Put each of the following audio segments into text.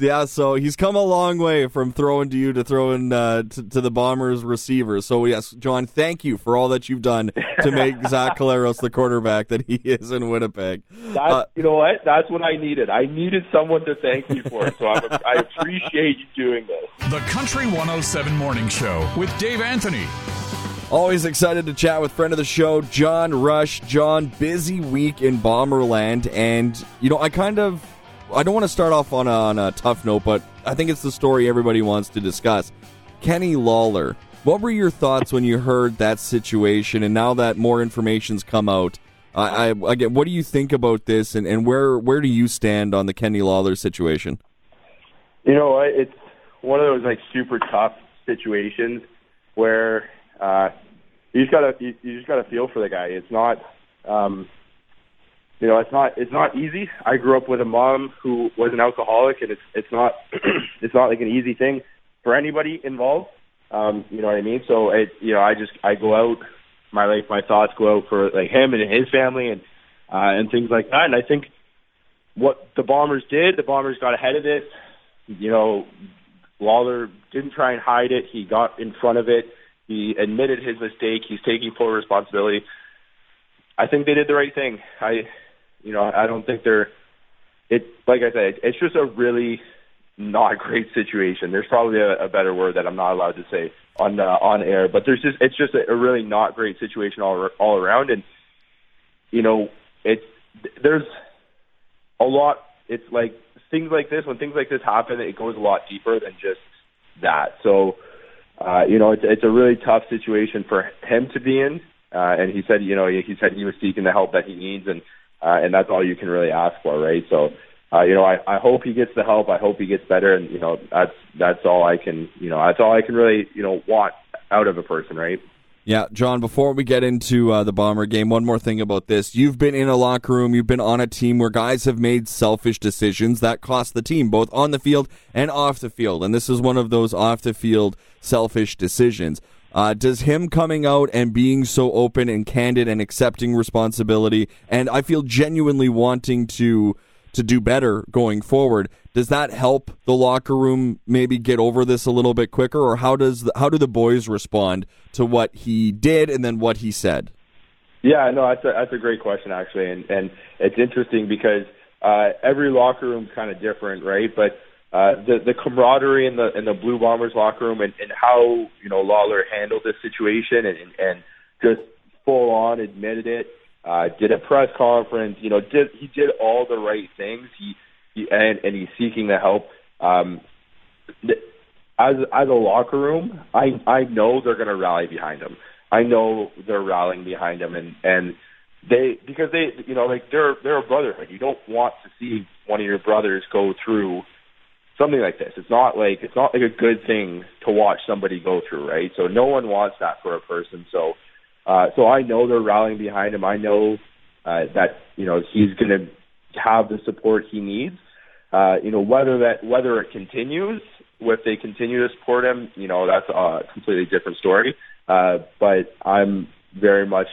Yeah, so he's come a long way from throwing to you to throwing uh, to, to, the Bombers receiver. So yes, John, thank you for all that you've done to make Zach Collaros the quarterback that he is in Winnipeg. That's, uh, you know what? That's what I needed. I needed someone to thank me for. So I'm, I appreciate you doing this. The Country 107 Morning Show with Dave Anthony. Always excited to chat with friend of the show, John Rush. John, busy week in Bomberland, and you know I kind of I don't want to start off on a, on a tough note, but I think it's the story everybody wants to discuss. Kenny Lawler. What were your thoughts when you heard that situation, and now that more information's come out? I, I again, what do you think about this, and, and where where do you stand on the Kenny Lawler situation? You know, it's one of those like super tough situations where uh, you just gotta you, you just gotta feel for the guy. It's not, um, you know, it's not it's not easy. I grew up with a mom who was an alcoholic, and it's it's not it's not like an easy thing for anybody involved. Um, you know what I mean? So it, you know, I just I go out, my like my thoughts go out for like him and his family and uh, and things like that. And I think what the Bombers did, the Bombers got ahead of it. You know, Lawler didn't try and hide it. He got in front of it. He admitted his mistake. He's taking full responsibility. I think they did the right thing. I, you know, I don't think they're. It like I said, it's just a really not great situation. There's probably a, a better word that I'm not allowed to say on uh, on air, but there's just it's just a, a really not great situation all all around, and you know, it's there's a lot. It's like things like this. When things like this happen, it goes a lot deeper than just that. So uh, you know, it's, it's a really tough situation for him to be in. Uh, and he said, you know, he, he said he was seeking the help that he needs, and uh, and that's all you can really ask for, right? So, uh, you know, I, I hope he gets the help. I hope he gets better, and you know, that's that's all I can, you know, that's all I can really, you know, want out of a person, right? Yeah, John, before we get into uh, the Bomber game, one more thing about this. You've been in a locker room, you've been on a team where guys have made selfish decisions that cost the team, both on the field and off the field. And this is one of those off the field selfish decisions. Uh, does him coming out and being so open and candid and accepting responsibility, and I feel genuinely wanting to to do better going forward. Does that help the locker room maybe get over this a little bit quicker, or how does the, how do the boys respond to what he did and then what he said? Yeah, no, that's a that's a great question actually, and and it's interesting because uh, every locker room is kind of different, right? But uh, the the camaraderie in the in the Blue Bombers locker room and, and how you know Lawler handled this situation and and just full on admitted it uh, did a press conference, you know, did he did all the right things. He, he and and he's seeking the help. Um, as as a locker room, I I know they're going to rally behind him. I know they're rallying behind him, and and they because they you know like they're they're a brotherhood. You don't want to see one of your brothers go through something like this. It's not like it's not like a good thing to watch somebody go through, right? So no one wants that for a person. So uh, so I know they're rallying behind him. I know uh, that you know he's going to have the support he needs. Uh, you know whether that whether it continues, if they continue to support him, you know that's a completely different story. Uh, but I'm very much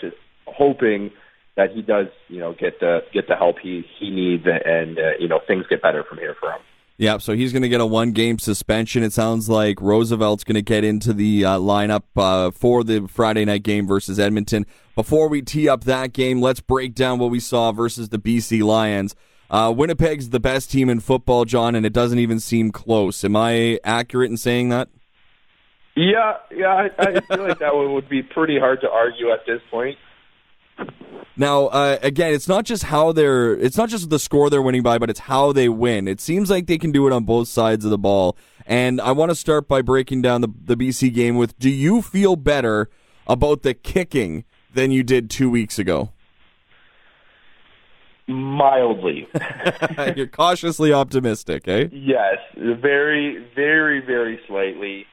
hoping that he does, you know, get the get the help he he needs, and uh, you know things get better from here for him. Yeah, so he's going to get a one game suspension. It sounds like Roosevelt's going to get into the uh, lineup uh, for the Friday night game versus Edmonton. Before we tee up that game, let's break down what we saw versus the BC Lions. Uh, Winnipeg's the best team in football, John, and it doesn't even seem close. Am I accurate in saying that? Yeah, yeah, I, I feel like that one would be pretty hard to argue at this point. Now, uh, again, it's not just how they're, it's not just the score they're winning by, but it's how they win. It seems like they can do it on both sides of the ball. And I want to start by breaking down the, the BC game with do you feel better about the kicking than you did two weeks ago? Mildly. You're cautiously optimistic, eh? Yes, very, very, very slightly.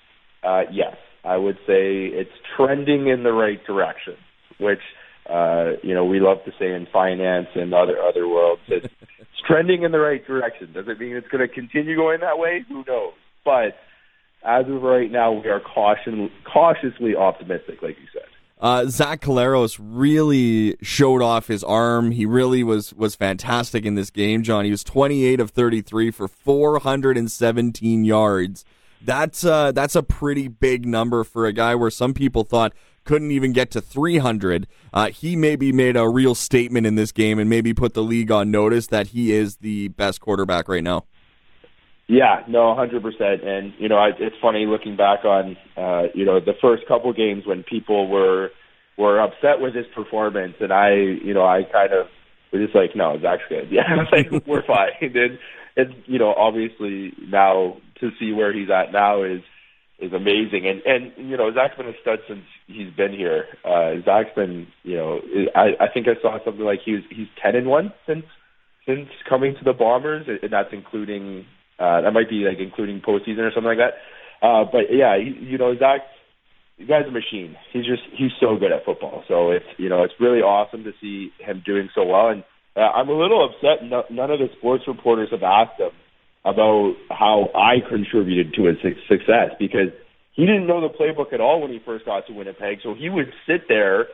Uh, yes, I would say it's trending in the right direction, which – uh, you know, we love to say in finance and other other worlds, it's, it's trending in the right direction. Does it mean it's going to continue going that way? Who knows? But as of right now, we are caution, cautiously optimistic, like you said. Uh, Zach Collaros really showed off his arm. He really was was fantastic in this game, John. He was 28 of 33 for 417 yards. That's uh, that's a pretty big number for a guy where some people thought couldn't even get to 300. Uh, he maybe made a real statement in this game and maybe put the league on notice that he is the best quarterback right now. Yeah, no, hundred percent. And you know, I, it's funny looking back on uh, you know the first couple games when people were were upset with his performance, and I, you know, I kind of was just like, no, Zach's good. Yeah, like we're fine. And and you know, obviously now to see where he's at now is is amazing. And and you know, Zach's been a stud since he's been here. Uh, Zach's been, you know, I I think I saw something like he's he's ten and one since since coming to the Bombers, and that's including uh, that might be like including postseason or something like that. Uh, but yeah, he, you know, Zach, the guy's a machine. He's just he's so good at football. So it's you know it's really awesome to see him doing so well. And uh, I'm a little upset. No, none of the sports reporters have asked him about how I contributed to his success because he didn't know the playbook at all when he first got to Winnipeg. So he would sit there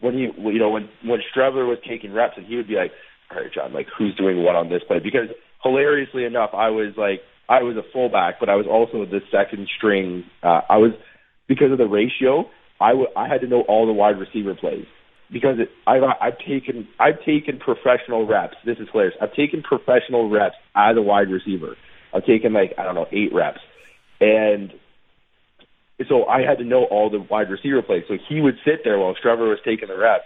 when he, you know, when when Streveler was taking reps, and he would be like, "All right, John, like who's doing what on this play?" Because hilariously enough, I was like, I was a fullback, but I was also the second string. Uh, I was because of the ratio. I, w- I had to know all the wide receiver plays because it, I, I've taken I've taken professional reps. This is hilarious. I've taken professional reps as a wide receiver. I've taken like I don't know eight reps, and so I had to know all the wide receiver plays. So he would sit there while Trevor was taking the reps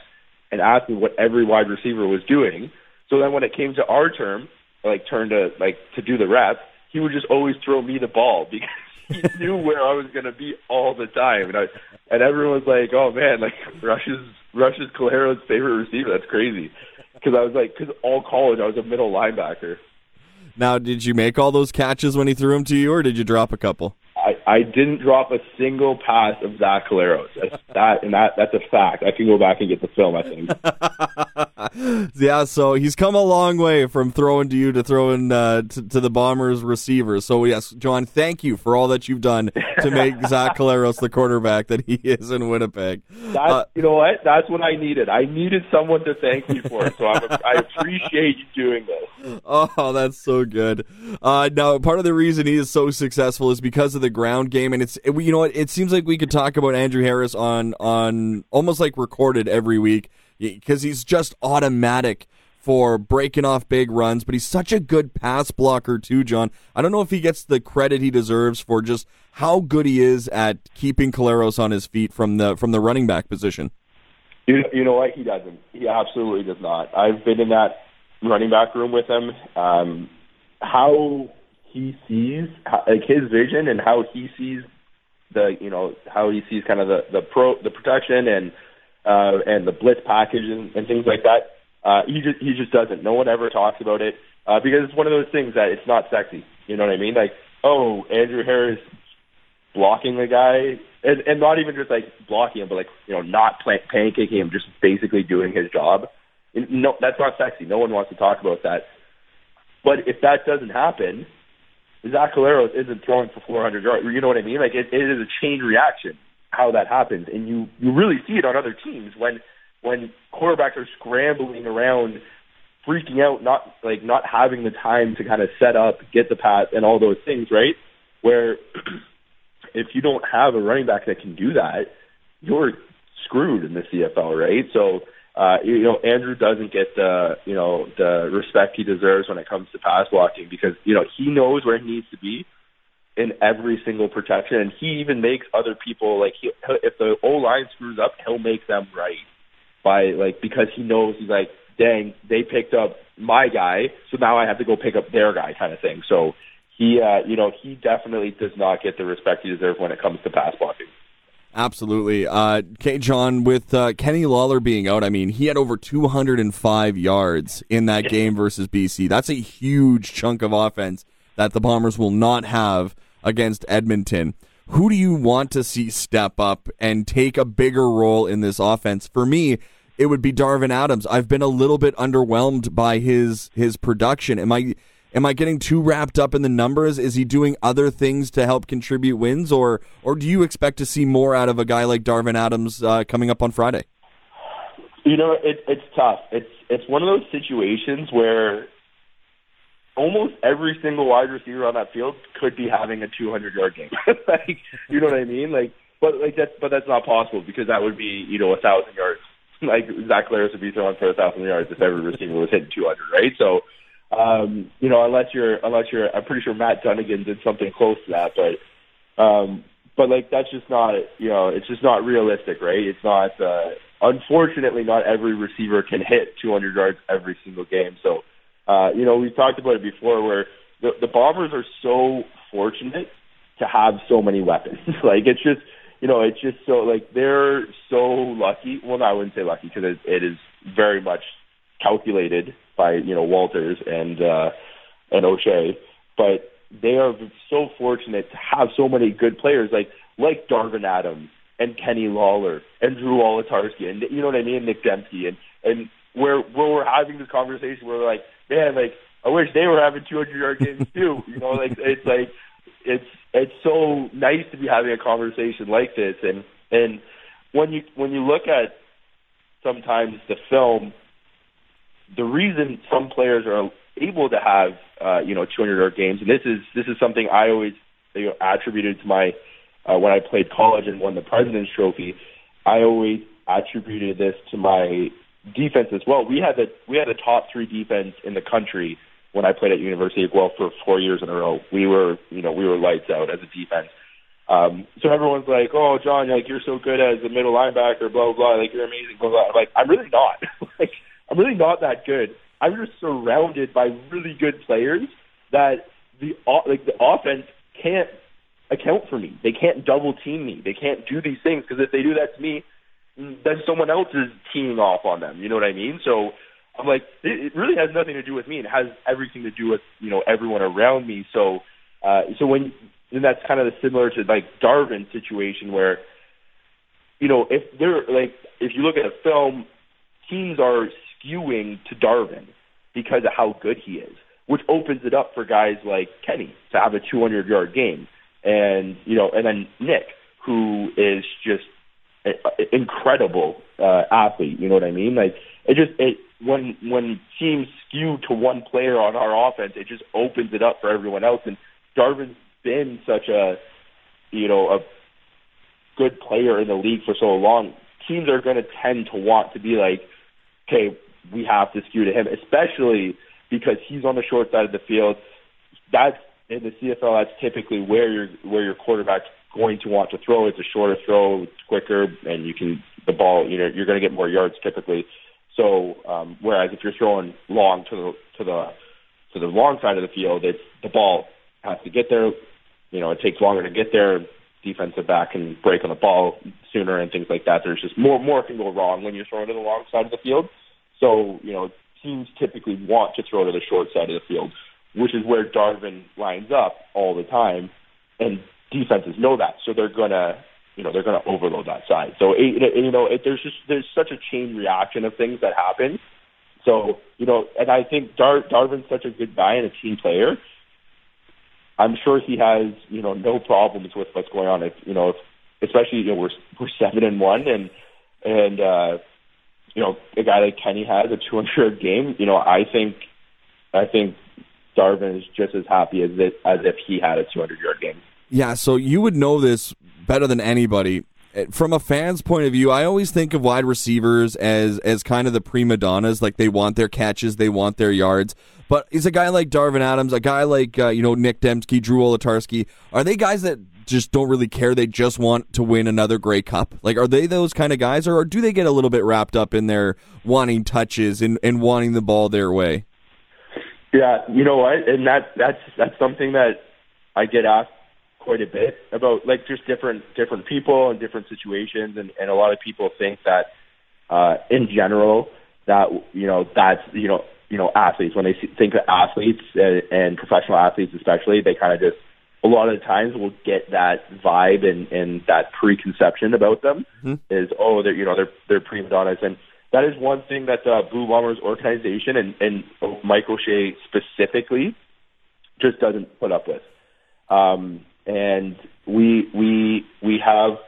and ask me what every wide receiver was doing. So then when it came to our term, like turn to like to do the reps, he would just always throw me the ball because he knew where I was going to be all the time, and I and everyone's like, "Oh man, like Rush is Rush is Collaros' favorite receiver. That's crazy." Because I was like, because all college I was a middle linebacker. Now, did you make all those catches when he threw them to you, or did you drop a couple? I, I didn't drop a single pass of Zach Collaros. That's, that and that that's a fact. I can go back and get the film. I think. yeah, so he's come a long way from throwing to you to throwing uh, to, to, the Bombers receivers. So yes, John, thank you for all that you've done to make Zach Collaros the quarterback that he is in Winnipeg. Uh, you know what? That's what I needed. I needed someone to thank me for it. So I'm, I appreciate you doing this. Oh, that's so good. Uh, now, part of the reason he is so successful is because of the ground game, and it's you know what it seems like we could talk about Andrew Harris on on almost like recorded every week because he's just automatic for breaking off big runs, but he's such a good pass blocker too, John. I don't know if he gets the credit he deserves for just how good he is at keeping Collaros on his feet from the from the running back position. You, you know what? He doesn't. He absolutely does not. I've been in that running back room with him. Um, how he sees like his vision and how he sees the you know how he sees kind of the the pro the protection and uh and the blitz package and, and things like that uh he just he just doesn't. No one ever talks about it uh because it's one of those things that it's not sexy. You know what i mean? Like oh andrew harris blocking the guy and and not even just like blocking him but like you know not play, pancaking him just basically doing his job. No that's not sexy. No one wants to talk about that. But if that doesn't happen Zach Collaros isn't throwing for 400 yards. You know what I mean? Like it, it is a chain reaction how that happens, and you you really see it on other teams when when quarterbacks are scrambling around, freaking out, not like not having the time to kind of set up, get the pass, and all those things, right? Where if you don't have a running back that can do that, you're screwed in the CFL, right? So uh, you know, Andrew doesn't get the, you know, the respect he deserves when it comes to pass blocking because, you know, he knows where he needs to be in every single protection. And he even makes other people, like, he, if the O line screws up, he'll make them right by, like, because he knows he's like, dang, they picked up my guy, so now I have to go pick up their guy kind of thing. So he, uh, you know, he definitely does not get the respect he deserves when it comes to pass blocking. Absolutely. Uh, K. John, with uh, Kenny Lawler being out, I mean, he had over 205 yards in that game versus BC. That's a huge chunk of offense that the Bombers will not have against Edmonton. Who do you want to see step up and take a bigger role in this offense? For me, it would be Darvin Adams. I've been a little bit underwhelmed by his his production. Am I Am I getting too wrapped up in the numbers? Is he doing other things to help contribute wins, or or do you expect to see more out of a guy like Darvin Adams uh, coming up on Friday? You know, it, it's tough. It's it's one of those situations where almost every single wide receiver on that field could be having a 200 yard game. like, you know what I mean? Like, but like that, but that's not possible because that would be you know a thousand yards. Like Zach Collaros would be throwing for a thousand yards if every receiver was hitting 200, right? So, um, you know, unless you're unless you're, I'm pretty sure Matt Dunigan did something close to that, but, um, but like that's just not you know it's just not realistic, right? It's not. uh Unfortunately, not every receiver can hit 200 yards every single game. So uh, you know, we've talked about it before where the, the Bombers are so fortunate to have so many weapons. like it's just, you know, it's just so like they're so lucky. Well, no, I wouldn't say lucky because it, it is very much calculated by you know Walters and uh, and O'Shea, but they are so fortunate to have so many good players like like Darvin Adams and Kenny Lawler and Drew Wolitarsky and you know what I mean, Nick Demski and and where where we're having this conversation where we're like man, like I wish they were having 200 yard games too. You know, like it's like it's it's so nice to be having a conversation like this, and and when you when you look at sometimes the film, the reason some players are able to have uh, you know 200 yard games, and this is this is something I always you know, attributed to my uh, when I played college and won the President's Trophy. I always attributed this to my defense as well. We had the we had a top three defense in the country when I played at University of Guelph for four years in a row. We were you know we were lights out as a defense. Um, so everyone's like, "Oh, John, like you're so good as a middle linebacker, blah blah blah. Like you're amazing, blah blah." I'm like, I'm really not. like I'm really not that good. I'm just surrounded by really good players that the like the offense can't account for me. They can't double team me. They can't do these things because if they do that to me, then someone else is teeing off on them. You know what I mean? So I'm like, it, it really has nothing to do with me. It has everything to do with you know everyone around me. So, uh, so when and that's kind of similar to like Darvin situation where, you know, if they're like if you look at a film, teams are skewing to Darvin because of how good he is, which opens it up for guys like Kenny to have a 200 yard game, and you know, and then Nick who is just incredible uh, athlete. You know what I mean? Like it just it when when teams skew to one player on our offense, it just opens it up for everyone else. And Darvin's been such a you know a good player in the league for so long. Teams are going to tend to want to be like, okay, we have to skew to him, especially because he's on the short side of the field. That's in the CFL. That's typically where your where your quarterback going to want to throw. It's a shorter throw, it's quicker, and you can the ball. You know, you're going to get more yards typically. So, um, whereas if you're throwing long to the to the to the long side of the field, it's the ball has to get there. You know, it takes longer to get there. Defensive back can break on the ball sooner and things like that. There's just more more can go wrong when you're throwing to the long side of the field. So, you know, teams typically want to throw to the short side of the field, which is where Darvin lines up all the time. And defenses know that, so they're gonna you know they're gonna overload that side. So it, you know it, there's just there's such a chain reaction of things that happen. So you know, and I think Dar- Darvin's such a good guy and a team player. I'm sure he has you know no problems with what's going on. If you know, if, especially you know we're we're seven and one and and uh, you know a guy like Kenny has a 200 game. You know, I think I think Darvin is just as happy as it, as if he had a 200 yard game. Yeah, so you would know this better than anybody. Eh, from a fan's point of view, I always think of wide receivers as as kind of the prima donnas, like they want their catches, they want their yards. But is a guy like Darvin Adams, a guy like uh, you know Nick Demski, Drew Wolitarsky, are they guys that just don't really care? They just want to win another Grey Cup. Like, are they those kind of guys, or do they get a little bit wrapped up in their wanting touches and, and wanting the ball their way? Yeah, you know what, and that that's that's something that I get asked quite a bit about like just different different people and different situations, and, and a lot of people think that uh, in general that you know that's you know you know athletes when they think of athletes and, and professional athletes especially they kind of just a lot of the times will get that vibe and, and that preconception about them mm-hmm. is oh they're you know they're they're prima donnas and that is one thing that the Blue Bombers organization and and Mike O'Shea specifically just doesn't put up with. Um, and we we we have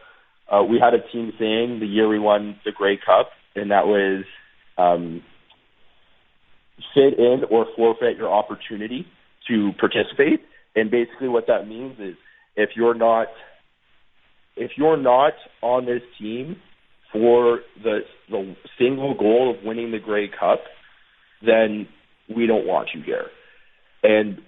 uh, we had a team saying the year we won the Grey Cup, and that was um, sit in or forfeit your opportunity to participate. And basically, what that means is if you're not if you're not on this team for the the single goal of winning the Grey Cup, then we don't want you here. And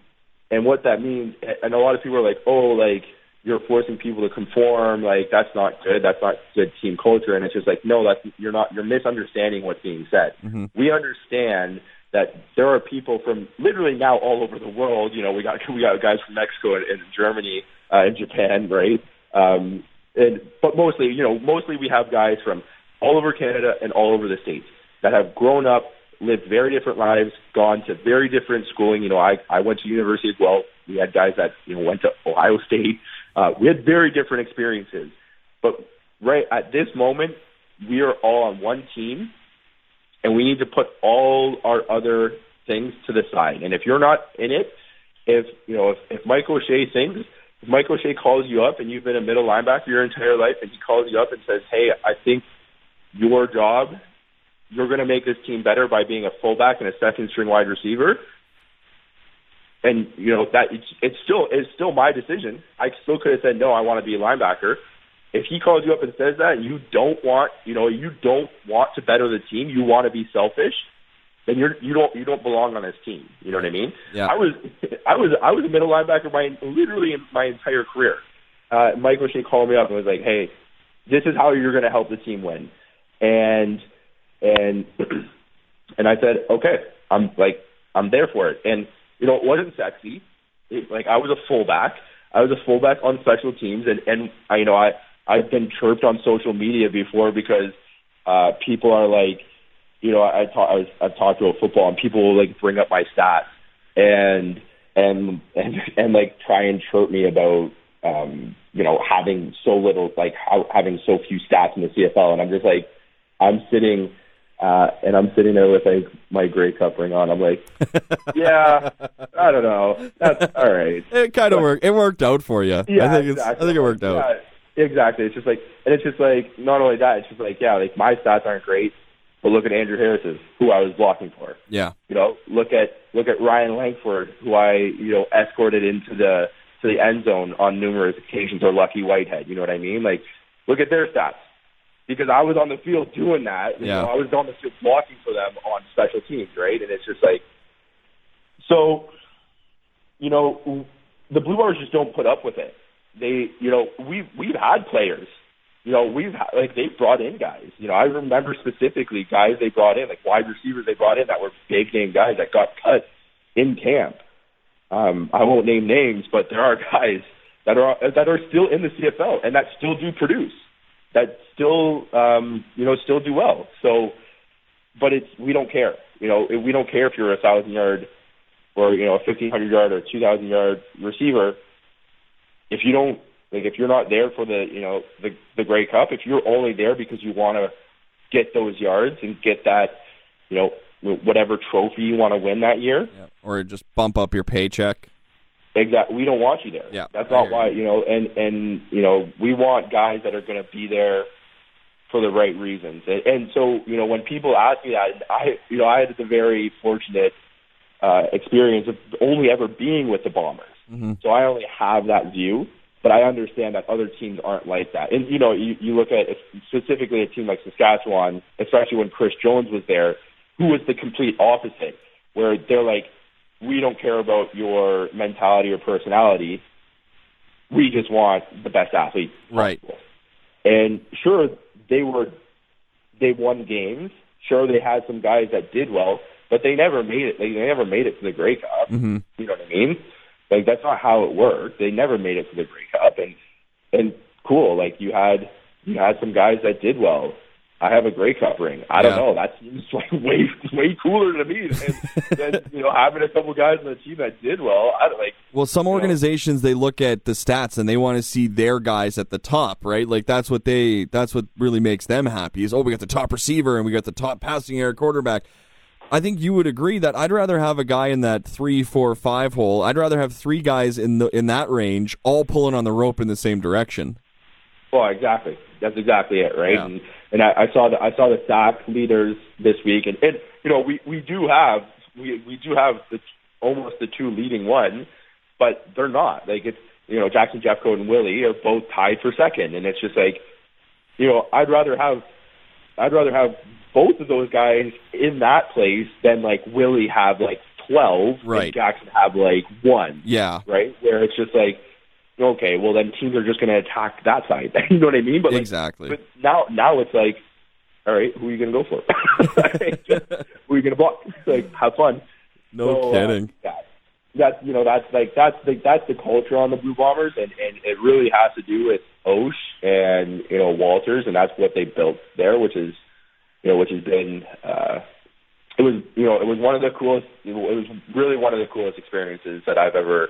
and what that means, and a lot of people are like, oh, like you're forcing people to conform, like that's not good, that's not good team culture. And it's just like, no, that's you're not you're misunderstanding what's being said. Mm-hmm. We understand that there are people from literally now all over the world. You know, we got we got guys from Mexico and, and Germany uh, and Japan, right? Um, and but mostly, you know, mostly we have guys from all over Canada and all over the states that have grown up, lived very different lives, gone to very different schooling. You know, I I went to University as well. We had guys that you know went to Ohio State. Uh, we had very different experiences, but right at this moment, we are all on one team, and we need to put all our other things to the side. And if you're not in it, if you know if, if Mike O'Shea thinks if Mike O'Shea calls you up and you've been a middle linebacker your entire life, and he calls you up and says, "Hey, I think your job, you're going to make this team better by being a fullback and a second string wide receiver," and you know that it's, it's still it's still my decision. I still could have said no. I want to be a linebacker. If he calls you up and says that, you don't want, you know, you don't want to better the team, you want to be selfish then you're you don't you don't belong on this team. You know what I mean? Yeah. I was I was I was a middle linebacker my literally my entire career. Uh, Mike O'Shea called me up and was like, "Hey, this is how you're going to help the team win," and and and I said, "Okay, I'm like I'm there for it." And you know, it wasn't sexy. It, like I was a fullback. I was a fullback on special teams, and and I, you know I I've been chirped on social media before because uh, people are like you know, I talk, I was, I've talked about football and people will like bring up my stats and, and, and, and like try and chirp me about, um, you know, having so little, like how, having so few stats in the CFL. And I'm just like, I'm sitting, uh, and I'm sitting there with like my Grey Cup ring on. I'm like, yeah, I don't know. That's all right. It kind of worked. It worked out for you. Yeah, I think exactly. I think it worked out. Yeah, exactly. It's just like, and it's just like, not only that, it's just like, yeah, like my stats aren't great, but look at Andrew Harris's, who I was blocking for. Yeah. You know, look at look at Ryan Lankford, who I you know escorted into the to the end zone on numerous occasions, or Lucky Whitehead. You know what I mean? Like, look at their stats. Because I was on the field doing that. You Yeah. know, I was on the field blocking for them on special teams, right? And it's just like, so, you know, the Blue Bombers just don't put up with it. They, you know, we've we've had players you know, we've like they've brought in guys. You know, I remember specifically guys they brought in, like wide receivers they brought in that were big name guys that got cut in camp. Um, I won't name names, but there are guys that are that are still in the CFL and that still do produce, that still um, you know still do well. So, but it's we don't care. You know, we don't care if you're a thousand yard or you know a fifteen hundred yard or two thousand yard receiver. You don't like if you're not there for the you know the the Grey Cup, if you're only there because you want to get those yards and get that you know whatever trophy you want to win that year, Yeah. Or just bump up your paycheck. exactly, we don't want you there. Yeah, that's not why you. you know. And and you know we want guys that are going to be there for the right reasons. And, and so you know when people ask me that, I you know I had the very fortunate uh, experience of only ever being with the Bombers. Mm-hmm. So I only have that view, but I understand that other teams aren't like that. And you know, you, you look at specifically a team like Saskatchewan, especially when Chris Jones was there, who was the complete opposite, where they're like, we don't care about your mentality or personality. We just want the best athlete. Right. possible." And sure, they were, they won games. Sure, they had some guys that did well, but they never made it. They, they never made it to the Grey Cup. Mm-hmm. You know what I mean? Like that's not how it worked. They never made it to the Grey Cup, and and cool. Like you had you had some guys that did well. I have a Grey Cup ring. I don't Yeah. know. That seems like way way cooler to me than, than you know having a couple guys on the team that did well. I like. Well, some You know? organizations they look at the stats and they want to see their guys at the top, right? Like that's what they that's what really makes them happy. Is oh, we got the top receiver and we got the top passing air quarterback. I think you would agree that I'd rather have a guy in that three, four, five hole. I'd rather have three guys in the in that range, all pulling on the rope in the same direction. Well, exactly. That's exactly it, right? Yeah. And and I, I saw the I saw the sack leaders this week, and, and you know we we do have we we do have the almost the two leading ones, but they're not. Like it's you know Jackson Jeffcoat and Willie are both tied for second, and it's just like you know I'd rather have I'd rather have both of those guys in that place than like Willie have like twelve Right. and Jackson have like one Yeah, right? Where it's just like, okay, well then teams are just going to attack that side. you know what I mean? But like, exactly. But now, now it's like, all right, who are you going to go for? Who are you going to block? Like, have fun. no So, uh, kidding. yeah, that's you know that's like that's the that's the culture on the Blue Bombers, and and it really has to do with Osh and you know Walters, and that's what they built there, which is you know which has been. uh it was, you know, it was one of the coolest. It was really one of the coolest experiences that I've ever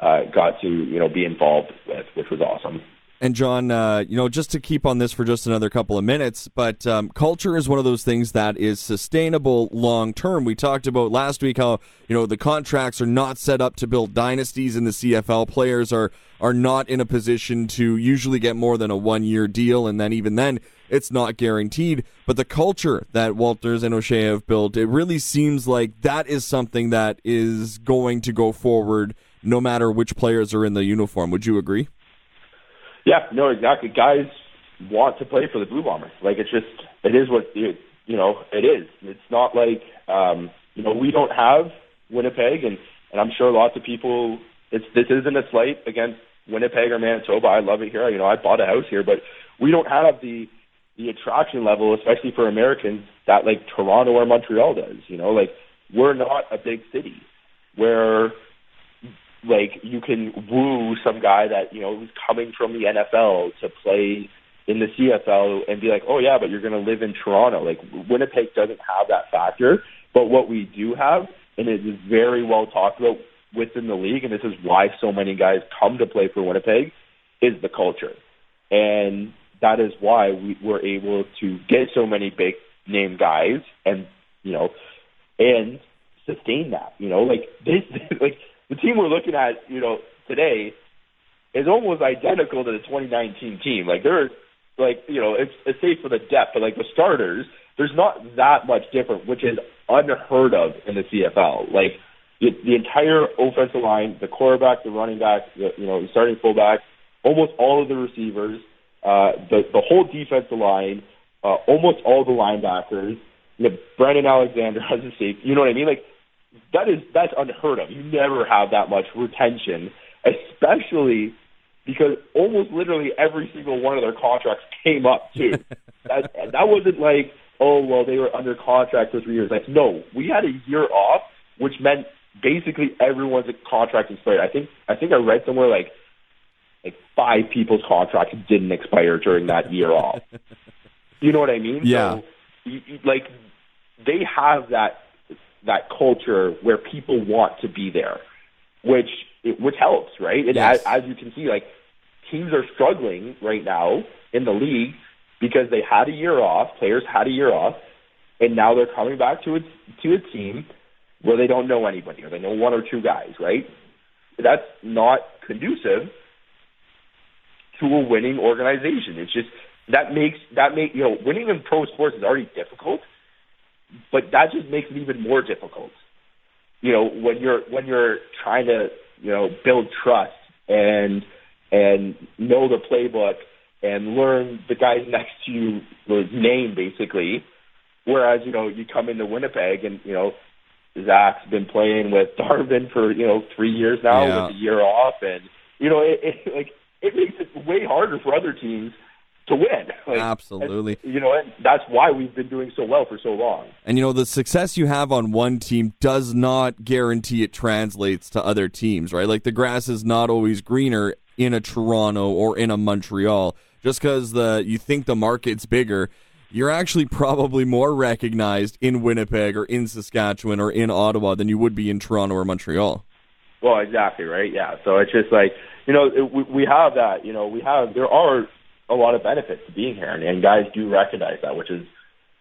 uh, got to, you know, be involved with, which was awesome. And John, uh, you know, just to keep on this for just another couple of minutes, but um, culture is one of those things that is sustainable long term. We talked about last week how you know the contracts are not set up to build dynasties in the CFL. Players are are not in a position to usually get more than a one year deal, and then even then, it's not guaranteed. But the culture that Walters and O'Shea have built, it really seems like that is something that is going to go forward, no matter which players are in the uniform. Would you agree? Yeah, no, exactly. Guys want to play for the Blue Bombers. Like it's just, it is what it, you know. It is. It's not like um, you know we don't have Winnipeg, and and I'm sure lots of people. It's this isn't a slight against Winnipeg or Manitoba. I love it here. You know, I bought a house here, but we don't have the the attraction level, especially for Americans, that like Toronto or Montreal does. You know, like we're not a big city where like you can woo some guy that you know who's coming from the NFL to play in the CFL and be like, oh yeah, but you're going to live in Toronto. Like Winnipeg doesn't have that factor, but what we do have, and it is very well talked about within the league, and this is why so many guys come to play for Winnipeg, is the culture, and that is why we were able to get so many big name guys, and you know, and sustain that. You know, like this, like the team we're looking at, you know, today is almost identical to the 2019 team. Like they're like, you know, it's it's safe for the depth, but like the starters, there's not that much different, which is unheard of in the CFL. Like the, the entire offensive line, the quarterback, the running back, the, you know, the starting fullback, almost all of the receivers, uh, the the whole defensive line, uh, almost all the linebackers. You know, Brandon Alexander has a safe. You know what I mean? Like that is that's unheard of. You never have that much retention, especially because almost literally every single one of their contracts came up too. that that wasn't like oh well they were under contract for three years. Like no, we had a year off, which meant basically everyone's contract expired. I think I think I read somewhere like like five people's contracts didn't expire during that year off. You know what I mean? Yeah. So, you, you, like they have that that culture where people want to be there, which which helps, right? And Yes. as, as you can see, like teams are struggling right now in the league because they had a year off. Players had a year off, and now they're coming back to a to a team where they don't know anybody or they know one or two guys, right? That's not conducive to a winning organization. It's just that makes that make you know winning in pro sports is already difficult, but that just makes it even more difficult. You know when you're when you're trying to you know build trust and and know the playbook and learn the guys next to you name basically. Whereas you know you come into Winnipeg and you know Zach's been playing with Darvin for you know three years now Yeah. with a year off, and you know it, it like it makes it way harder for other teams to win. Like, Absolutely. you know, and that's why we've been doing so well for so long. And you know, the success you have on one team does not guarantee it translates to other teams, right? Like the grass is not always greener in a Toronto or in a Montreal. Just because the you think the market's bigger, you're actually probably more recognized in Winnipeg or in Saskatchewan or in Ottawa than you would be in Toronto or Montreal. Well, exactly right. Yeah. So it's just like you know it, we, we have that. You know we have there are a lot of benefits to being here, and, and guys do recognize that, which is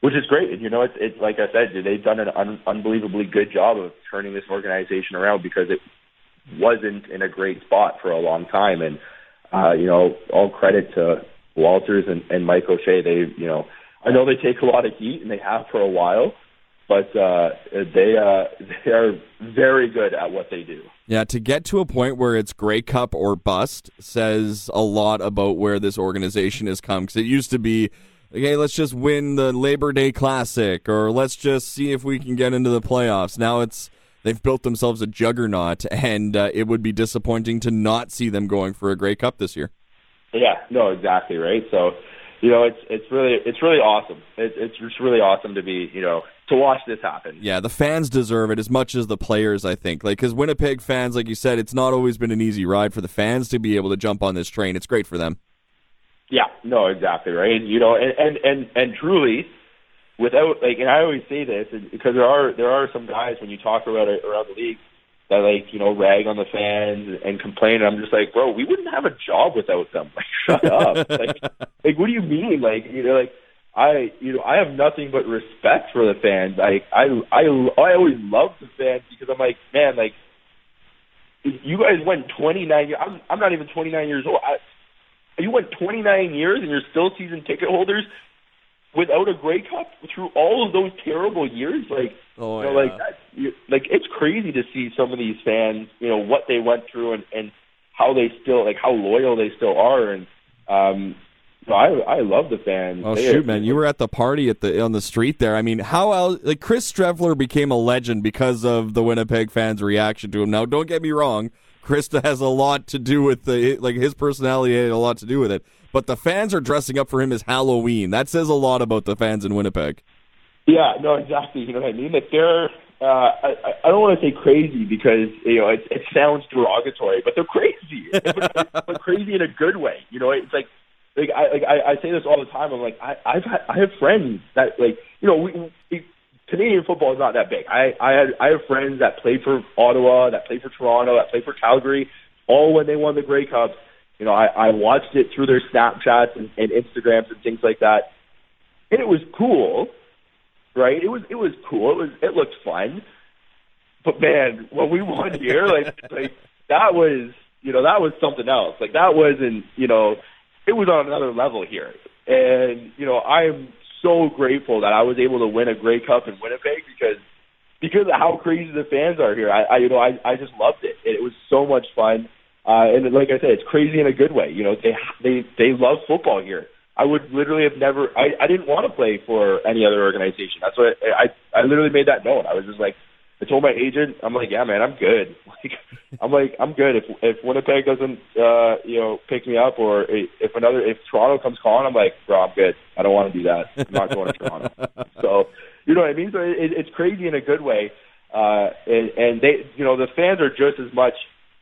which is great. And you know, it's, it's like I said, they've done an un- unbelievably good job of turning this organization around because it wasn't in a great spot for a long time. And uh, you know, all credit to Walters and, and Mike O'Shea. They, you know, I know they take a lot of heat and they have for a while, but uh, they uh, they are very good at what they do. Yeah, to get to a point where it's Grey Cup or bust says a lot about where this organization has come. Because it used to be, okay, let's just win the Labor Day Classic, or let's just see if we can get into the playoffs. Now it's they've built themselves a juggernaut, and uh, it would be disappointing to not see them going for a Grey Cup this year. Yeah, no, exactly right. So, you know, it's it's really it's really awesome. It, it's really awesome to be you know to watch this happen. Yeah, the fans deserve it as much as the players. I think, like, because Winnipeg fans, like you said, it's not always been an easy ride for the fans to be able to jump on this train. It's great for them. Yeah, no, exactly right. And You know, and and and, and truly, without like, and I always say this because there are there are some guys when you talk about it around the league that like you know rag on the fans and complain. And I'm just like, bro, we wouldn't have a job without them. Like, shut up. like, like, what do you mean? Like, you know, like I, you know, I have nothing but respect for the fans. I, I, I, I always love the fans because I'm like, man, like you guys went 29 years. I'm, I'm not even 29 years old. I, you went 29 years and you're still season ticket holders without a Grey Cup through all of those terrible years. Like, oh, you know, yeah. like that, like it's crazy to see some of these fans, you know, what they went through and and how they still like how loyal they still are. And um, I I love the fans. Oh They shoot, are- man! You were at the party at the on the street there. I mean, how else? Like Chris Streveler became a legend because of the Winnipeg fans' reaction to him. Now, don't get me wrong, Krista has a lot to do with the like his personality had a lot to do with it. But the fans are dressing up for him as Halloween. That says a lot about the fans in Winnipeg. Yeah, no, exactly. You know what I mean? That they're, uh, I, I don't want to say crazy because you know it, it sounds derogatory, but they're crazy, but, but crazy in a good way. You know, it's like, like I, like I, I say this all the time. I'm like, I, I've had, I have friends that like, you know, we, we Canadian football is not that big. I, I had, I have friends that played for Ottawa, that played for Toronto, that played for Calgary, all when they won the Grey Cup. You know, I, I watched it through their Snapchats and, and Instagrams and things like that, and it was cool right? It was it was cool. It was it looked fun. But man, when we won here, like like that was you know that was something else. Like that wasn't you know it was on another level here. And you know I am so grateful that I was able to win a Grey Cup in Winnipeg because because of how crazy the fans are here. I, I you know I I just loved it. It was so much fun. Uh, and like I said, it's crazy in a good way. You know, they they they love football here. I would literally have never. I, I didn't want to play for any other organization. That's what I, I. I literally made that known. I was just like, I told my agent, I'm like, yeah, man, I'm good. Like, I'm like, I'm good. If if Winnipeg doesn't, uh, you know, pick me up, or if another, if Toronto comes calling, I'm like, bro, I'm good. I don't want to do that. I'm not going to Toronto. So, you know what I mean? So it, it's crazy in a good way. Uh, and and they, you know, the fans are just as much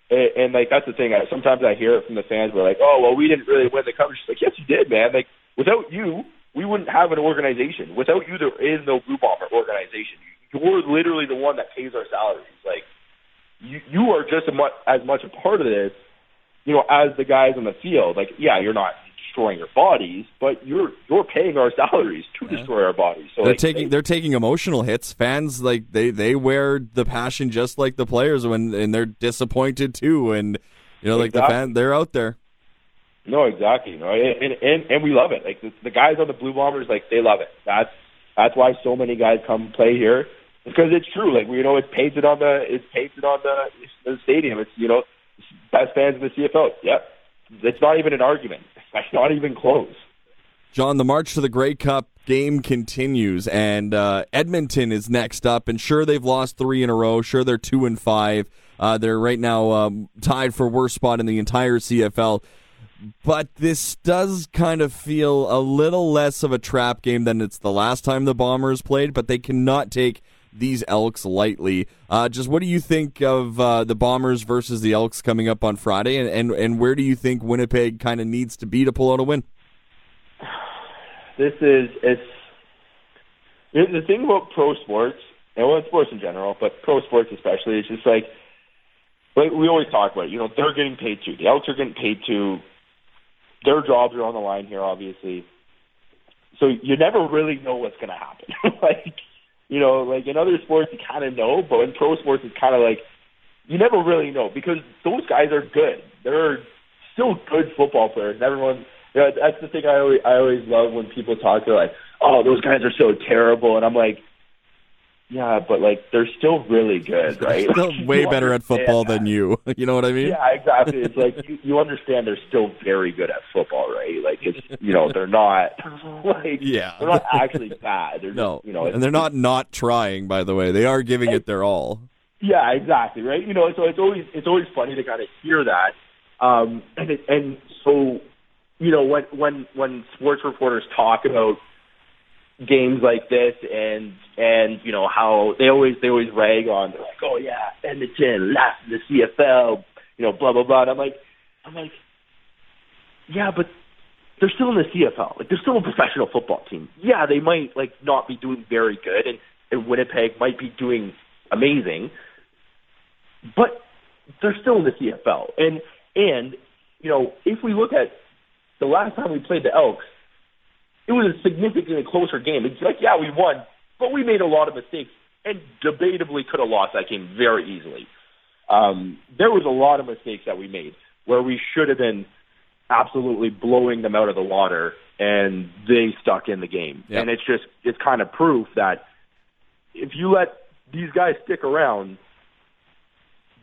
and, and like that's the thing. I, sometimes I hear it from the fans. We're like, "Oh, well, we didn't really win the cup." She's like, "Yes, you did, man. Like without you, we wouldn't have an organization. Without you, there is no Blue Bomber organization. You're literally the one that pays our salaries. Like you, you are just as much, as much a part of this, you know, as the guys on the field. Like, yeah, you're not destroying your bodies, but you're you're paying our salaries to destroy our bodies. So They're like, taking they- they're taking emotional hits. Fans like they they wear the passion just like the players when and they're disappointed too. And you know, like the Exactly. fan, they're out there. No, exactly. You know, and, and and we love it. Like the, the guys on the Blue Bombers, like they love it. That's that's why so many guys come play here because it's true. Like you know, it's painted on the it's painted on the the stadium. It's you know best fans in the CFL. Yep, it's not even an argument. It's not even close. John, the march to the Grey Cup game continues, and uh, Edmonton is next up. And sure, they've lost three in a row. Sure, they're two and five. Uh, they're right now um, tied for worst spot in the entire CFL. But this does kind of feel a little less of a trap game than it's the last time the Bombers played. But they cannot take these Elks lightly. Uh, just what do you think of uh, the Bombers versus the Elks coming up on Friday, and and, and where do you think Winnipeg kind of needs to be to pull out a win? This is it's the thing about pro sports and well, sports in general, but pro sports especially. It's just like like we always talk about. it, You know, they're getting paid too. The Elks are getting paid too. Their jobs are on the line here, obviously. so you never really know what's going to happen. like, you know, like in other sports you kind of know, but in pro sports it's kind of like you never really know because those guys are good. They're still good football players. Everyone, you know, that's the thing I always I always love when people talk to like, oh, those guys are so terrible, and I'm like. Yeah, but like they're still really good, right? Still Like, way better at football understand than you. You know what I mean? Yeah, exactly. It's like you, you understand they're still very good at football, right? Like it's you know they're not like Yeah. they're not actually bad. They're No, just, you know, and they're not not trying. By the way, they are giving it their all. Yeah, exactly. Right. You know, so it's always it's always funny to kind of hear that, um, and it, and so you know when when when sports reporters talk about games like this and and you know how they always they always rag on they're like oh yeah Edmonton last in the CFL you know blah blah blah. And I'm like I'm like yeah but they're still in the CFL like they're still a professional football team. Yeah they might like not be doing very good and, and Winnipeg might be doing amazing but they're still in the CFL and and you know if we look at the last time we played the Elks it was a significantly closer game. It's like, yeah, we won, but we made a lot of mistakes and debatably could have lost that game very easily. Um, there was a lot of mistakes that we made where we should have been absolutely blowing them out of the water, and they stuck in the game. Yeah. And it's just it's kind of proof that if you let these guys stick around,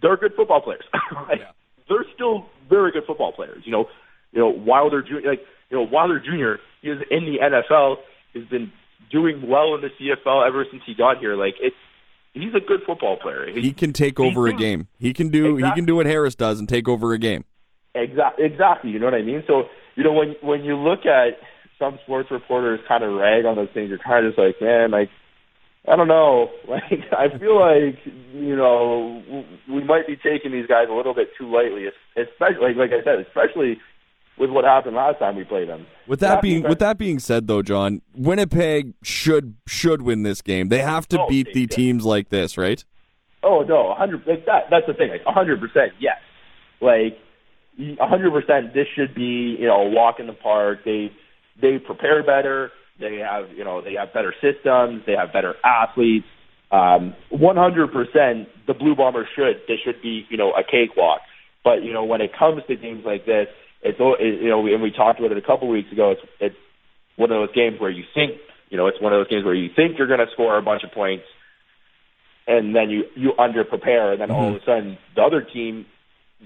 they're good football players. like, Yeah. They're still very good football players. You know, you know Wilder Jr. Like you know Wilder Jr. He is in the NFL. Has been doing well in the CFL ever since he got here. Like it's he's a good football player. He he can take over a game. He can do. He can do what Harris does and take over a game. Exactly. Exactly. You know what I mean? So you know when when you look at some sports reporters kind of rag on those things, you're kind of just like, man, like I don't know. Like I feel like you know we might be taking these guys a little bit too lightly, especially like like I said, especially with what happened last time we played them. With that being with that being said, though, John, Winnipeg should should win this game. They have to Oh, beat the teams like this, right? Oh no, a hundred. Like that. That's the thing. Like a hundred percent. Yes. Like a hundred percent. This should be you know a walk in the park. They they prepare better. They have you know they have better systems. They have better athletes. Um, One hundred percent. The Blue Bombers should. This should be you know a cakewalk. But you know when it comes to games like this, it's it, you know and we talked about it a couple weeks ago. It's it's one of those games where you think you know it's one of those games where you think you're going to score a bunch of points and then you you under prepare, and then all of mm-hmm. a sudden the other team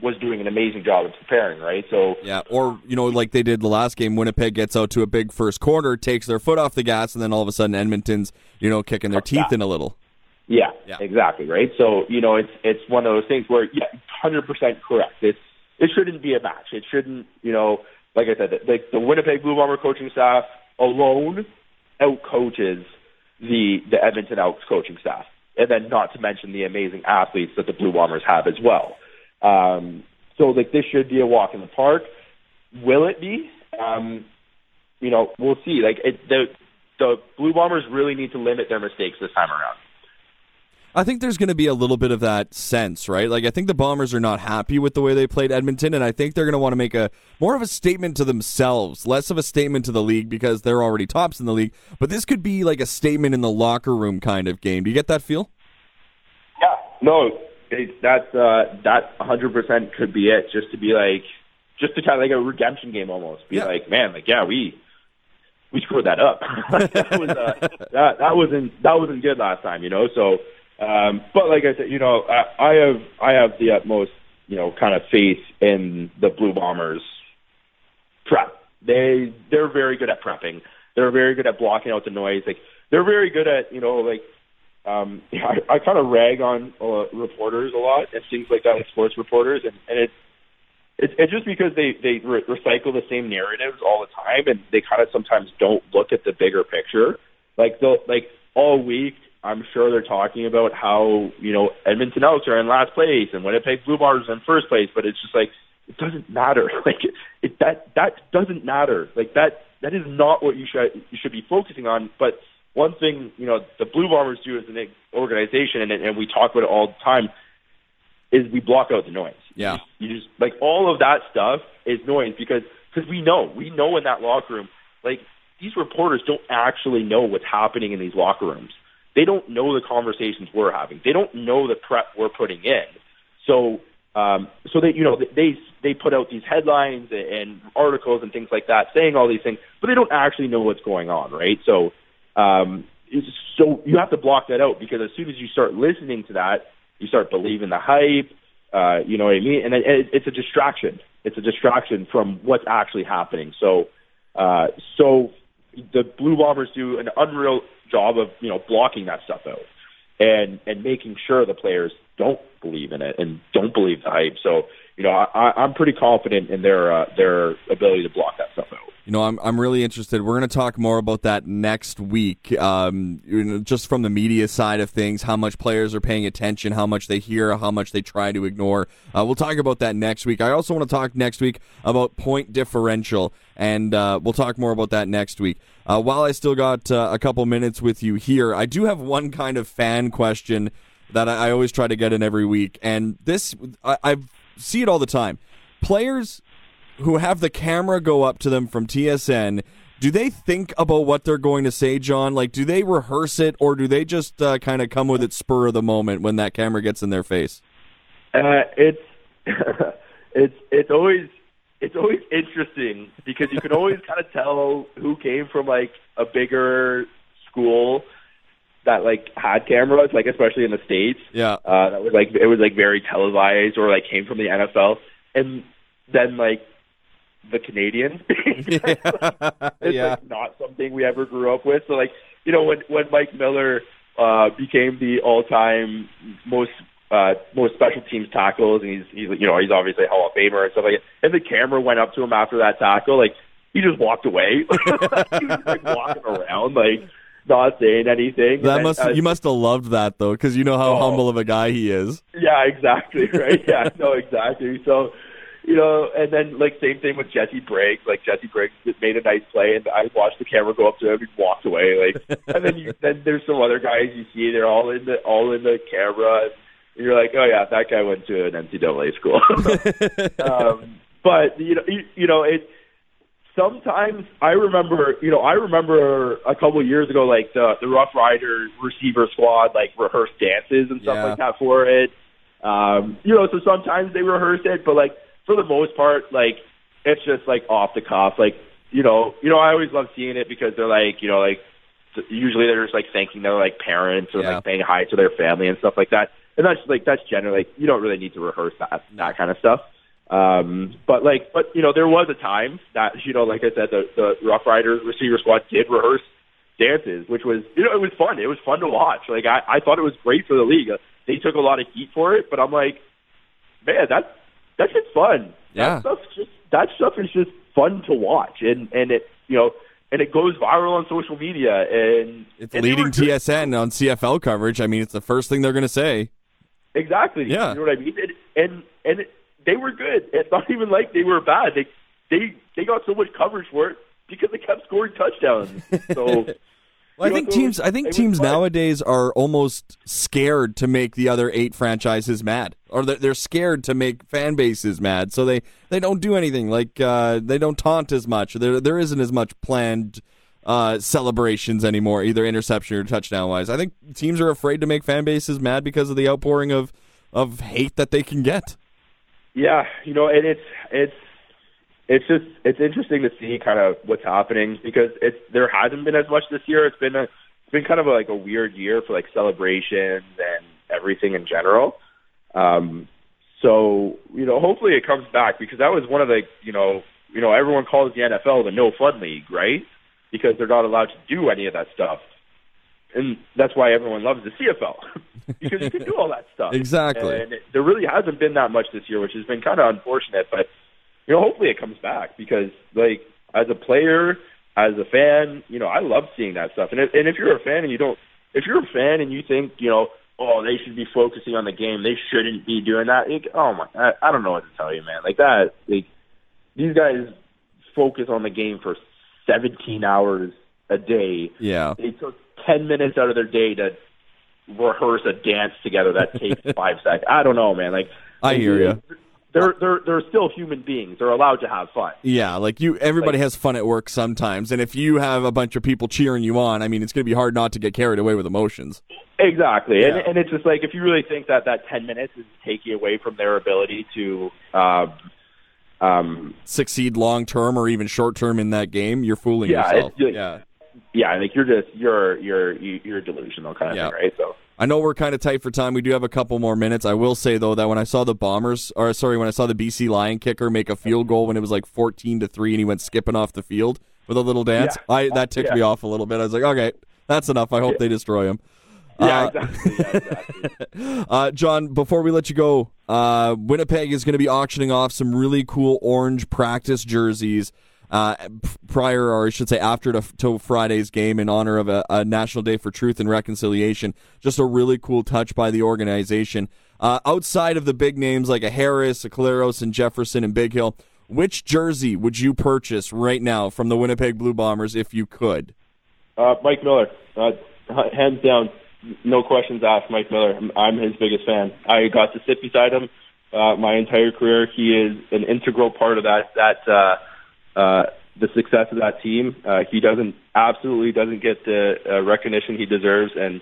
was doing an amazing job of preparing, right? So Yeah, or you know, like they did the last game, Winnipeg gets out to a big first quarter, takes their foot off the gas, and then all of a sudden Edmonton's you know kicking their teeth in a little. yeah, Yeah. exactly, right? So you know it's it's one of those things where yeah, hundred percent correct. It's it shouldn't be a match. It shouldn't you know like I said, like the Winnipeg Blue Bomber coaching staff alone out coaches the the Edmonton Elks coaching staff, and then not to mention the amazing athletes that the Blue Bombers have as well. Um, so like this should be a walk in the park. Will it be? Um, you know, we'll see. Like it, the the Blue Bombers really need to limit their mistakes this time around. I think there's going to be a little bit of that sense, right? Like I think the Bombers are not happy with the way they played Edmonton, and I think they're going to want to make a more of a statement to themselves, less of a statement to the league because they're already tops in the league. But this could be like a statement in the locker room kind of game. Do you get that feel? Yeah, no, it, that's uh, that 100% could be it. Just to be like, just to kind of like a redemption game almost. Be Yeah. like, man, like yeah, we we screwed that up. that was uh, that that wasn't that wasn't good last time, you know. So, um, but like I said, you know, I, I have I have the utmost you know kind of faith in the Blue Bombers prep. They they're very good at prepping. They're very good at blocking out the noise. Like they're very good at you know like um, I, I kind of rag on uh, reporters a lot and things like that, like sports reporters, and, and it's it's just because they they re- recycle the same narratives all the time, and they kind of sometimes don't look at the bigger picture. Like they'll like all week, I'm sure they're talking about how you know Edmonton Elks are in last place and Winnipeg Blue Bombers in first place, but it's just like it doesn't matter. Like it, it that that doesn't matter. Like that that is not what you should you should be focusing on. But one thing you know the Blue Bombers do as an organization, and and we talk about it all the time, is we block out the noise. Yeah. You just like all of that stuff is noise because because we know we know in that locker room like these reporters don't actually know what's happening in these locker rooms. They don't know the conversations we're having. They don't know the prep we're putting in. So, um, so they, you know, they they put out these headlines and articles and things like that, saying all these things, but they don't actually know what's going on, right? So, um, so you have to block that out because as soon as you start listening to that, you start believing the hype. Uh, you know what I mean? And it, it's a distraction. It's a distraction from what's actually happening. So, uh, so the Blue Bombers do an unreal job of you know blocking that stuff out and and making sure the players don't believe in it and don't believe the hype. So you know I, I'm pretty confident in their uh, their ability to block that stuff. You know, I'm I'm really interested. We're going to talk more about that next week. Um, you know, just from the media side of things, how much players are paying attention, how much they hear, how much they try to ignore. Uh, we'll talk about that next week. I also want to talk next week about point differential, and uh, we'll talk more about that next week. Uh, while I still got uh, a couple minutes with you here, I do have one kind of fan question that I, I always try to get in every week, and this I, I see it all the time. Players who have the camera go up to them from TSN, do they think about what they're going to say, John? Like, do they rehearse it, or do they just uh, kind of come with it spur of the moment when that camera gets in their face? Uh, it's it's it's always it's always interesting because you can always kind of tell who came from like a bigger school that like had cameras, like especially in the states. Yeah, uh, that was like it was like very televised or like came from the NFL, and then like the Canadians. yeah. it's yeah. like not something we ever grew up with. So like you know when when Mike Miller uh, became the all time most uh, most special teams tackles, and he's he's you know he's obviously a Hall of Famer and stuff like that. And the camera went up to him after that tackle, like he just walked away. he was like walking around, like not saying anything. That And must then, uh, you must have loved that though, because you know how Oh. humble of a guy he is. Yeah, exactly. Right. Yeah. no, exactly. So, you know, and then like same thing with Jesse Briggs. Like Jesse Briggs made a nice play, and I watched the camera go up to him. He walked away. Like, and then you, then there's some other guys you see. They're all in the all in the camera, and you're like, oh yeah, that guy went to an NCAA school. um, but you know, you, you know, it. Sometimes I remember, you know, I remember a couple of years ago, like the the Rough Rider receiver squad, like rehearsed dances and stuff Yeah. like that for it. Um, you know, so sometimes they rehearse it, but like for the most part, like it's just like off the cuff. Like you know, you know, I always love seeing it because they're like, you know, like usually they're just like thanking their like parents or Yeah. like saying hi to their family and stuff like that. And that's like that's generally like you don't really need to rehearse that that kind of stuff. Um, but like, but you know, there was a time that you know, like I said, the the Rough Riders receiver squad did rehearse dances, which was you know it was fun. It was fun to watch. Like I I thought it was great for the league. They took a lot of heat for it, but I'm like, man, that that shit's fun. Yeah. that stuff's just that stuff is just fun to watch, and and it you know. And it goes viral on social media, and It's and leading. TSN on CFL coverage. I mean, it's the first thing they're going to say. Exactly. Yeah. You know what I mean? And and, and it, they were good. It's not even like they were bad. They they they got so much coverage for it because they kept scoring touchdowns. So Well, I think teams. was- I think teams nowadays are almost scared to make the other eight franchises mad, or they're, they're scared to make fan bases mad. So they, they don't do anything. Like uh, they don't taunt as much. There there isn't as much planned uh, celebrations anymore, either interception or touchdown wise. I think teams are afraid to make fan bases mad because of the outpouring of of hate that they can get. yeah, you know, and it's it's it's just it's interesting to see kind of what's happening because it's there hasn't been as much this year. It's been a it's been kind of a, like a weird year for like celebrations and everything in general. Um, so you know, hopefully it comes back because that was one of the you know you know everyone calls the NFL the no fun league, right? Because they're not allowed to do any of that stuff, and that's why everyone loves the CFL because you can do all that stuff. Exactly. And it, there really hasn't been that much this year, which has been kind of unfortunate. But you know, hopefully it comes back because like as a player, as a fan, you know, I love seeing that stuff. And if, and if you're a fan and you don't, if you're a fan and you think, you know, oh, they should be focusing on the game, they shouldn't be doing that. Like, oh my, I, I don't know what to tell you, man. Like that, like these guys focus on the game for 17 hours a day. Yeah. They took 10 minutes out of their day to rehearse a dance together that takes five seconds. I don't know, man. Like I hear ya. They're they're they're still human beings. They're allowed to have fun. Yeah, like you, everybody Like- has fun at work sometimes, and if you have a bunch of people cheering you on, I mean, it's going to be hard not to get carried away with emotions. Exactly, and Yeah. and it's just like if you really think that that ten minutes is taking away from their ability to, uh, um, Succeed long term or even short term in that game, you're fooling Yeah, yourself. it's- yeah. yeah, like you're just you're you're you're delusional kind of Yeah. thing, right? So I know we're kind of tight for time. We do have a couple more minutes. I will say though that when I saw the Bombers, or sorry, when I saw the BC Lion kicker make a field goal when it was like fourteen to three, and he went skipping off the field with a little dance, Yeah. I that ticked Yeah. me off a little bit. I was like, okay, that's enough. I hope they destroy him. yeah, Uh, exactly, yeah, exactly. Uh, John, before we let you go, uh, Winnipeg is going to be auctioning off some really cool orange practice jerseys uh, prior, or I should say, after to, to Friday's game in honor of a, a National Day for Truth and Reconciliation. Just a really cool touch by the organization. Uh, outside of the big names like a Harris, a Collaros, and Jefferson and Big Hill, which jersey would you purchase right now from the Winnipeg Blue Bombers if you could? Uh, Mike Miller, uh, hands down, no questions asked. Mike Miller, I'm, I'm his biggest fan. I got to sit beside him uh, my entire career. He is an integral part of that that uh, uh, the success of that team. Uh, he doesn't absolutely doesn't get the uh, recognition he deserves, and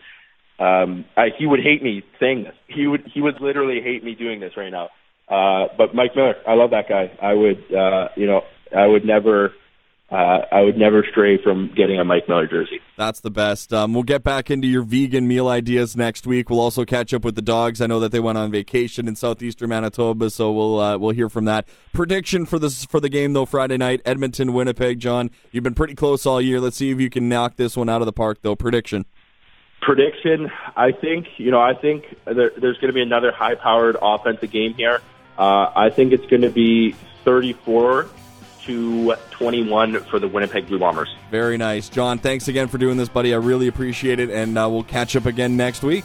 um, I, he would hate me saying this. He would he would literally hate me doing this right now. Uh, but Mike Miller, I love that guy. I would, uh, you know, I would never, uh, I would never stray from getting a Mike Miller jersey. That's the best. Um, we'll get back into your vegan meal ideas next week. We'll also catch up with the dogs. I know that they went on vacation in southeastern Manitoba, so we'll uh, we'll hear from that. Prediction for this for the game though Friday night, Edmonton, Winnipeg. John, you've been pretty close all year. Let's see if you can knock this one out of the park though. Prediction. prediction, I think you know, I think there, there's going to be another high-powered offensive game here. Uh, I think it's going to be 34 to 21 for the Winnipeg Blue Bombers. Very nice, John. Thanks again for doing this, buddy. I really appreciate it, and uh, we'll catch up again next week.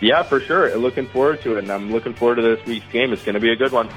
Yeah, for sure. Looking forward to it, and I'm looking forward to this week's game. It's going to be a good one.